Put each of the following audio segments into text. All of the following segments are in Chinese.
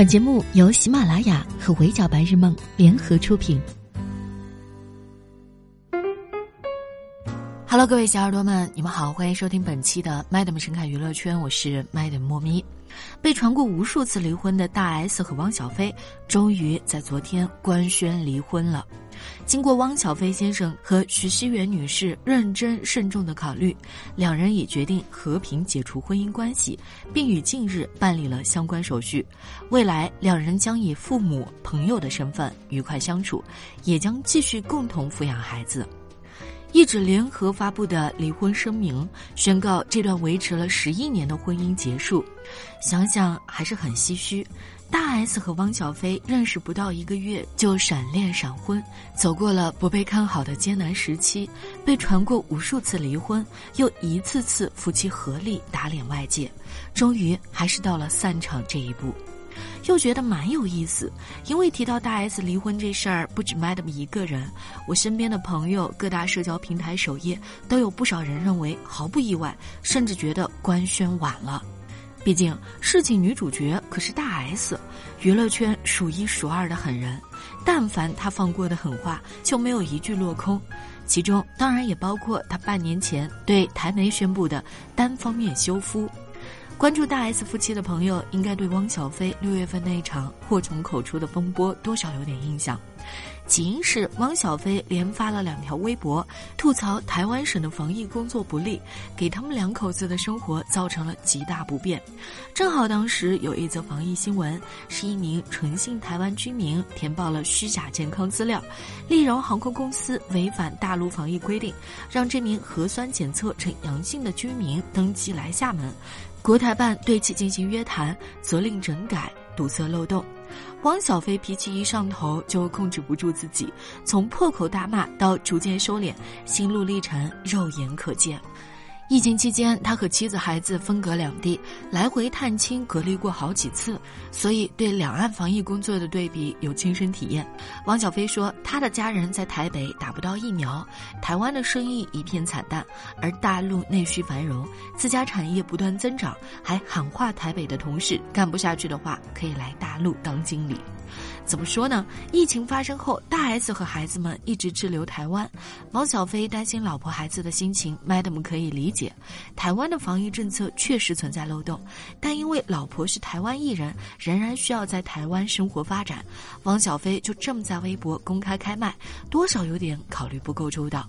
本节目由喜马拉雅和围剿白日梦联合出品。Hello，各位小耳朵们，你们好，欢迎收听本期的 Madam 神侃娱乐圈，我是 Madam 莫咪。被传过无数次离婚的大 S 和汪小菲，终于在昨天官宣离婚了。经过汪小菲先生和徐熙媛女士认真慎重的考虑，两人已决定和平解除婚姻关系，并于近日办理了相关手续。未来两人将以父母、朋友的身份愉快相处，也将继续共同抚养孩子。一纸联合发布的离婚声明，宣告这段维持了十一年的婚姻结束。想想还是很唏嘘。大 S 和汪小菲认识不到一个月就闪恋闪婚，走过了不被看好的艰难时期，被传过无数次离婚，又一次次夫妻合力打脸外界，终于还是到了散场这一步，又觉得蛮有意思。因为提到大 S 离婚这事儿，不止 Madam 一个人，我身边的朋友、各大社交平台首页都有不少人认为毫不意外，甚至觉得官宣晚了。毕竟，事情女主角可是大 S，娱乐圈数一数二的狠人，但凡她放过的狠话，就没有一句落空。其中当然也包括她半年前对台媒宣布的单方面休夫。关注大 S 夫妻的朋友，应该对汪小菲六月份那一场祸从口出的风波多少有点印象。起因是汪小菲连发了两条微博，吐槽台湾省的防疫工作不力，给他们两口子的生活造成了极大不便。正好当时有一则防疫新闻，是一名纯姓台湾居民填报了虚假健康资料，丽荣航空公司违反大陆防疫规定，让这名核酸检测呈阳性的居民登机来厦门。国台办对其进行约谈，责令整改，堵塞漏洞。汪小菲脾气一上头就控制不住自己，从破口大骂到逐渐收敛，心路历程肉眼可见。疫情期间，他和妻子、孩子分隔两地，来回探亲隔离过好几次，所以对两岸防疫工作的对比有亲身体验。王小飞说，他的家人在台北打不到疫苗，台湾的生意一片惨淡，而大陆内需繁荣，自家产业不断增长，还喊话台北的同事，干不下去的话可以来大陆当经理。怎么说呢？疫情发生后，大 S 和孩子们一直滞留台湾。王小飞担心老婆孩子的心情，Madam 可以理解。台湾的防疫政策确实存在漏洞，但因为老婆是台湾艺人，仍然需要在台湾生活发展，王小飞就这么在微博公开开麦，多少有点考虑不够周到。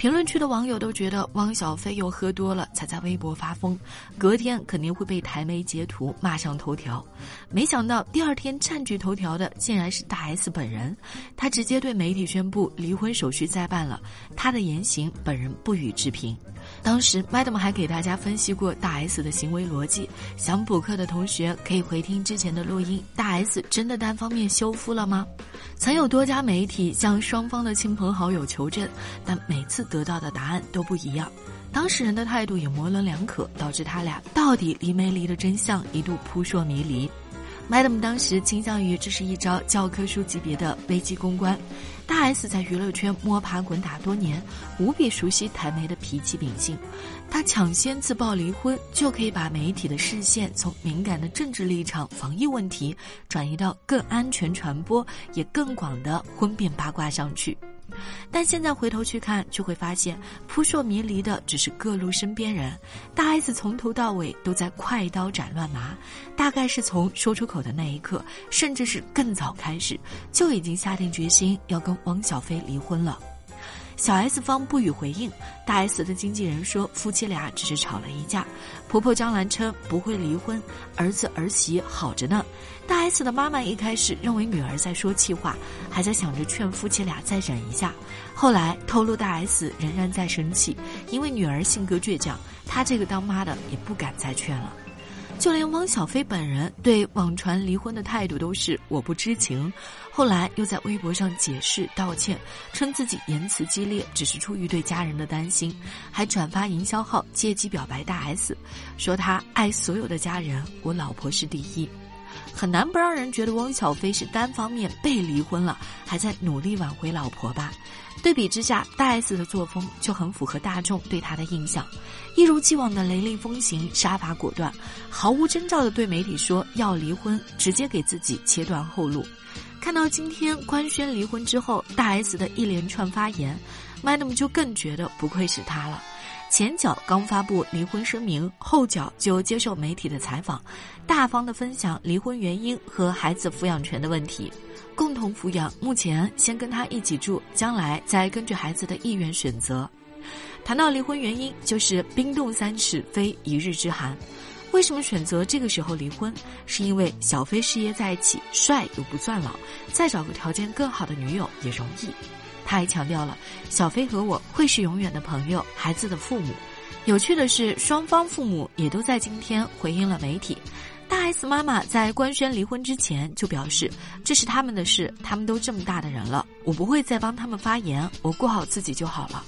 评论区的网友都觉得汪小菲又喝多了才在微博发疯，隔天肯定会被台媒截图骂上头条。没想到第二天占据头条的竟然是大 S 本人，他直接对媒体宣布离婚手续再办了，他的言行本人不予置评。当时 Madam 还给大家分析过大 S 的行为逻辑，想补课的同学可以回听之前的录音。大 S 真的单方面修复了吗？曾有多家媒体向双方的亲朋好友求证，但每次得到的答案都不一样，当事人的态度也模棱两可，导致他俩到底离没离的真相一度扑朔迷离。Madam 当时倾向于这是一招教科书级别的危机公关。大 S 在娱乐圈摸爬滚打多年，无比熟悉台媒的脾气秉性，她抢先自曝离婚，就可以把媒体的视线从敏感的政治立场、防疫问题，转移到更安全传播也更广的婚变八卦上去。但现在回头去看，就会发现扑朔迷离的只是各路身边人。大 S 从头到尾都在快刀斩乱麻，大概是从说出口的那一刻，甚至是更早开始，就已经下定决心要跟汪小菲离婚了。小 S 方不予回应，大 S 的经纪人说夫妻俩只是吵了一架，婆婆张兰称不会离婚，儿子儿媳好着呢。大 S 的妈妈一开始认为女儿在说气话，还在想着劝夫妻俩再忍一下，后来透露大 S 仍然在生气，因为女儿性格倔强，她这个当妈的也不敢再劝了。就连汪小菲本人对网传离婚的态度都是我不知情，后来又在微博上解释道歉，称自己言辞激烈只是出于对家人的担心，还转发营销号借机表白大 S，说他爱所有的家人，我老婆是第一。很难不让人觉得汪小菲是单方面被离婚了，还在努力挽回老婆吧。对比之下，大 S 的作风就很符合大众对她的印象，一如既往的雷厉风行、杀伐果断，毫无征兆的对媒体说要离婚，直接给自己切断后路。看到今天官宣离婚之后，大 S 的一连串发言，Madam 就更觉得不愧是她了。前脚刚发布离婚声明，后脚就接受媒体的采访，大方的分享离婚原因和孩子抚养权的问题。共同抚养，目前先跟他一起住，将来再根据孩子的意愿选择。谈到离婚原因，就是冰冻三尺非一日之寒。为什么选择这个时候离婚？是因为小飞事业在一起，帅又不算老，再找个条件更好的女友也容易。他还强调了，小飞和我会是永远的朋友，孩子的父母。有趣的是，双方父母也都在今天回应了媒体。大 S 妈妈在官宣离婚之前就表示，这是他们的事，他们都这么大的人了，我不会再帮他们发言，我过好自己就好了。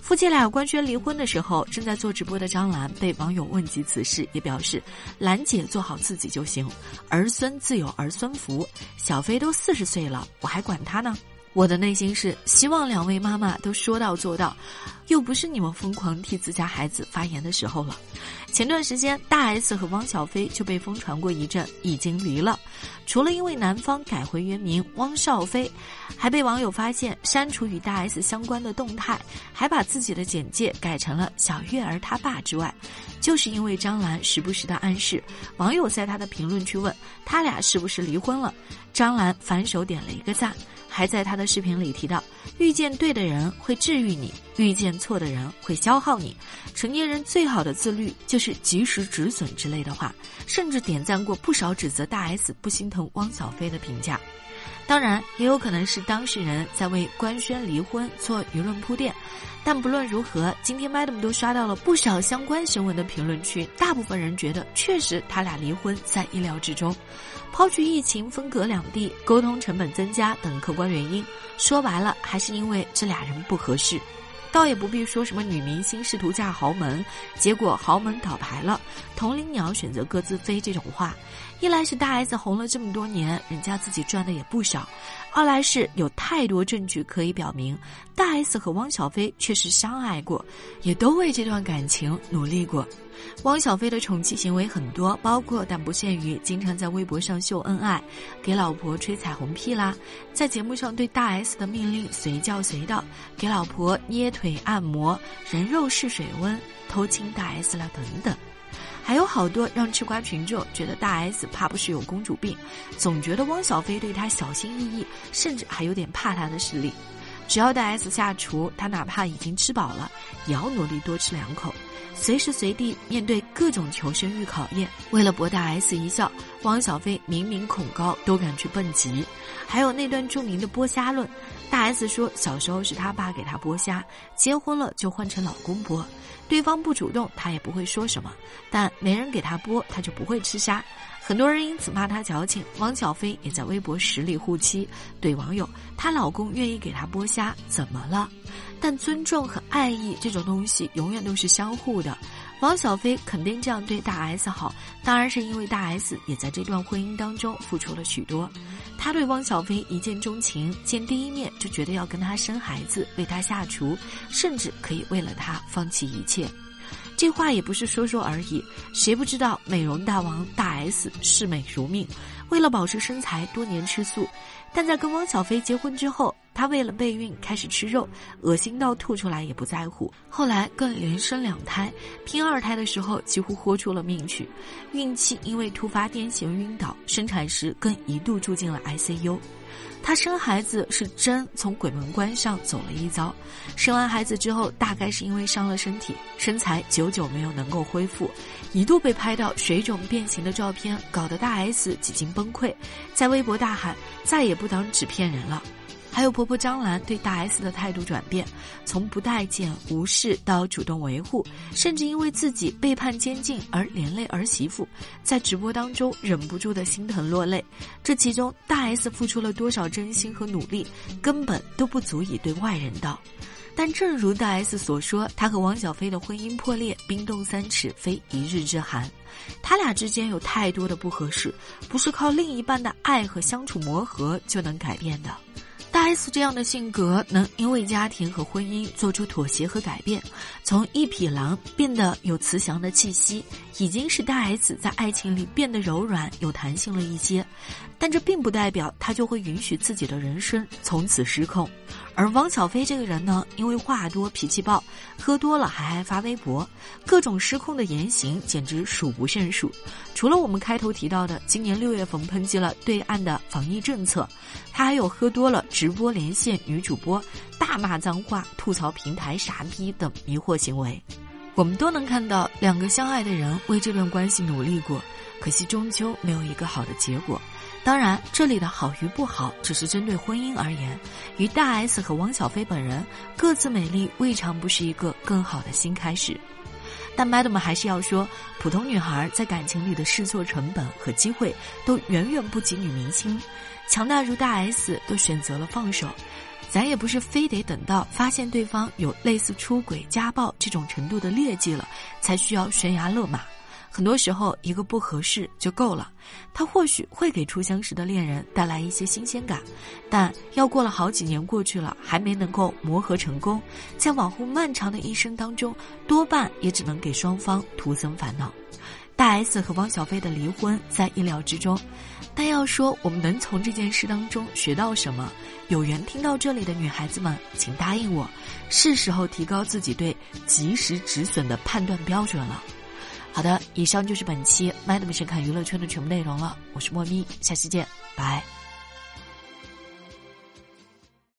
夫妻俩官宣离婚的时候，正在做直播的张兰被网友问及此事，也表示兰姐做好自己就行，儿孙自有儿孙福，小飞都四十岁了，我还管他呢。我的内心是希望两位妈妈都说到做到，又不是你们疯狂替自家孩子发言的时候了。前段时间，大 S 和汪小菲就被疯传过一阵，已经离了。除了因为男方改回原名汪少菲，还被网友发现删除与大 S 相关的动态，还把自己的简介改成了小月儿他爸之外，就是因为张兰时不时的暗示，网友在他的评论区问他俩是不是离婚了，张兰反手点了一个赞。还在他的视频里提到，遇见对的人会治愈你，遇见错的人会消耗你。成年人最好的自律就是及时止损之类的话，甚至点赞过不少指责大 S 不心疼汪小菲的评价。当然，也有可能是当事人在为官宣离婚做舆论铺垫。但不论如何，今天 Madam 都刷到了不少相关新闻的评论区，大部分人觉得确实他俩离婚在意料之中。抛去疫情分隔两地、沟通成本增加等客观原因，说白了还是因为这俩人不合适。倒也不必说什么女明星试图嫁豪门，结果豪门倒牌了，同林鸟选择各自飞这种话。一来是大 S 红了这么多年，人家自己赚的也不少；二来是有太多证据可以表明，大 S 和汪小菲确实相爱过，也都为这段感情努力过。汪小菲的宠妻行为很多，包括但不限于经常在微博上秀恩爱，给老婆吹彩虹屁啦，在节目上对大 S 的命令随叫随到，给老婆捏腿按摩，人肉试水温，偷亲大 S 啦等等。还有好多让吃瓜群众觉得大 S 怕不是有公主病，总觉得汪小菲对她小心翼翼，甚至还有点怕她的实力。只要大 S 下厨，他哪怕已经吃饱了，也要努力多吃两口。随时随地面对各种求生欲考验，为了博大 S 一笑，汪小菲明明恐高都敢去蹦极。还有那段著名的剥虾论，大 S 说小时候是他爸给他剥虾，结婚了就换成老公剥。对方不主动，他也不会说什么，但没人给他剥，他就不会吃虾。很多人因此骂他矫情。汪小菲也在微博实力护妻，怼网友：“她老公愿意给她剥虾，怎么了？”但尊重和爱意这种东西永远都是相互的。汪小菲肯定这样对大 S 好，当然是因为大 S 也在这段婚姻当中付出了许多。他对汪小菲一见钟情，见第一面就觉得要跟他生孩子，为他下厨，甚至可以为了他放弃一切。这话也不是说说而已，谁不知道美容大王大 S 视美如命，为了保持身材多年吃素，但在跟汪小菲结婚之后。她为了备孕开始吃肉，恶心到吐出来也不在乎。后来更连生两胎，拼二胎的时候几乎豁出了命去。孕期因为突发癫痫晕倒，生产时更一度住进了 ICU。她生孩子是真从鬼门关上走了一遭。生完孩子之后，大概是因为伤了身体，身材久久没有能够恢复，一度被拍到水肿变形的照片，搞得大 S 几近崩溃，在微博大喊：“再也不当纸片人了。”还有婆婆张兰对大 S 的态度转变，从不待见、无视到主动维护，甚至因为自己背叛监禁而连累儿媳妇，在直播当中忍不住的心疼落泪。这其中，大 S 付出了多少真心和努力，根本都不足以对外人道。但正如大 S 所说，她和汪小菲的婚姻破裂，冰冻三尺，非一日之寒。他俩之间有太多的不合适，不是靠另一半的爱和相处磨合就能改变的。S 这样的性格，能因为家庭和婚姻做出妥协和改变，从一匹狼变得有慈祥的气息，已经是大 S 在爱情里变得柔软有弹性了一些。但这并不代表她就会允许自己的人生从此失控。而汪小菲这个人呢，因为话多、脾气暴，喝多了还爱发微博，各种失控的言行简直数不胜数。除了我们开头提到的今年六月份抨击了对岸的防疫政策，他还有喝多了直播连线女主播，大骂脏话、吐槽平台傻逼等迷惑行为。我们都能看到，两个相爱的人为这段关系努力过，可惜终究没有一个好的结果。当然，这里的好与不好只是针对婚姻而言，与大 S 和汪小菲本人各自美丽，未尝不是一个更好的新开始。但 Madam 还是要说，普通女孩在感情里的试错成本和机会都远远不及女明星。强大如大 S 都选择了放手，咱也不是非得等到发现对方有类似出轨、家暴这种程度的劣迹了，才需要悬崖勒马。很多时候，一个不合适就够了。他或许会给初相识的恋人带来一些新鲜感，但要过了好几年过去了，还没能够磨合成功，在往后漫长的一生当中，多半也只能给双方徒增烦恼。大 S 和汪小菲的离婚在意料之中，但要说我们能从这件事当中学到什么，有缘听到这里的女孩子们，请答应我，是时候提高自己对及时止损的判断标准了。好的，以上就是本期《麦德 m 神看娱乐圈的全部内容了。我是莫咪，下期见，拜。